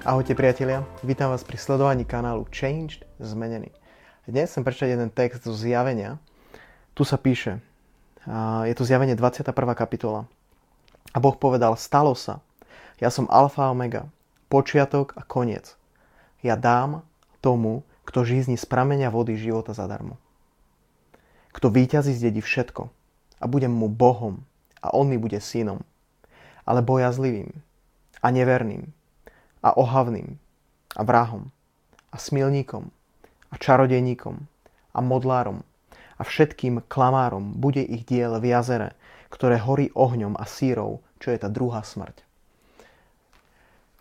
Ahojte priatelia, vítam vás pri sledovaní kanálu Changed Zmenený. Dnes chcem prečítať jeden text zo zjavenia. Tu sa píše, je to zjavenie 21. kapitola. A Boh povedal, stalo sa, ja som alfa a omega, počiatok a koniec. Ja dám tomu, kto žízni z prameňa vody života zadarmo. Kto víťazí zdedí všetko a budem mu Bohom a on mi bude synom, ale bojazlivým a neverným a ohavným a vrahom a smilníkom a čarodejníkom a modlárom a všetkým klamárom bude ich diel v jazere, ktoré horí ohňom a sírov, čo je tá druhá smrť.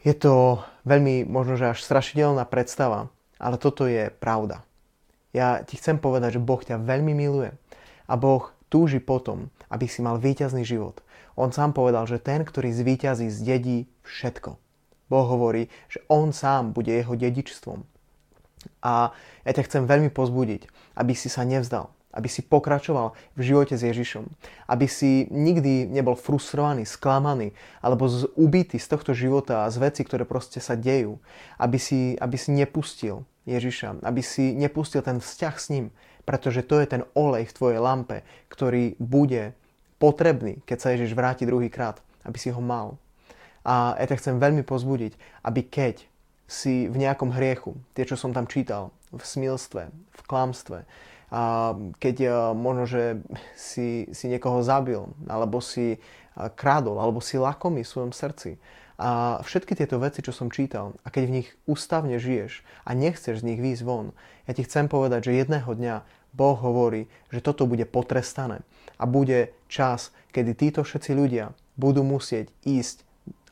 Je to veľmi možno, že až strašidelná predstava, ale toto je pravda. Ja ti chcem povedať, že Boh ťa veľmi miluje a Boh túži potom, aby si mal víťazný život. On sám povedal, že ten, ktorý zvíťazí, zdedí všetko. Boh hovorí, že On sám bude jeho dedičstvom. A ja ťa chcem veľmi pozbudiť, aby si sa nevzdal, aby si pokračoval v živote s Ježišom, aby si nikdy nebol frustrovaný, sklamaný alebo ubitý z tohto života a z veci, ktoré proste sa dejú, aby si, aby si nepustil Ježiša, aby si nepustil ten vzťah s ním, pretože to je ten olej v tvojej lampe, ktorý bude potrebný, keď sa Ježiš vráti druhýkrát, aby si ho mal. A ja ťa chcem veľmi pozbudiť, aby keď si v nejakom hriechu, tie, čo som tam čítal, v smilstve, v klamstve, a keď e, možno, že si, si niekoho zabil, alebo si e, kradol, alebo si lakomý v svojom srdci. A všetky tieto veci, čo som čítal, a keď v nich ústavne žiješ a nechceš z nich výjsť von, ja ti chcem povedať, že jedného dňa Boh hovorí, že toto bude potrestané a bude čas, kedy títo všetci ľudia budú musieť ísť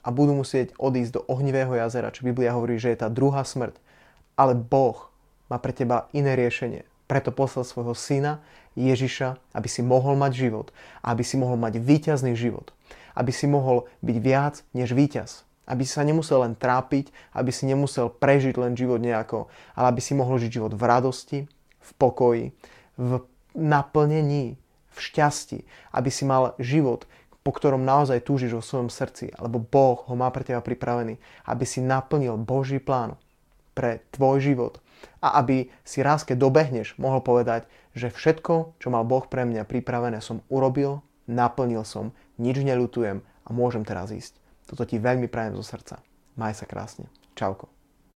a budú musieť odísť do ohnivého jazera, čo Biblia hovorí, že je tá druhá smrť. Ale Boh má pre teba iné riešenie. Preto poslal svojho syna Ježiša, aby si mohol mať život a aby si mohol mať víťazný život. Aby si mohol byť viac než víťaz. Aby si sa nemusel len trápiť, aby si nemusel prežiť len život nejako, ale aby si mohol žiť život v radosti, v pokoji, v naplnení, v šťastí. Aby si mal život, po ktorom naozaj túžiš vo svojom srdci, alebo Boh ho má pre teba pripravený, aby si naplnil Boží plán pre tvoj život a aby si raz, keď dobehneš, mohol povedať, že všetko, čo mal Boh pre mňa pripravené, som urobil, naplnil som, nič neľutujem a môžem teraz ísť. Toto ti veľmi prajem zo srdca. Maj sa krásne. Čauko.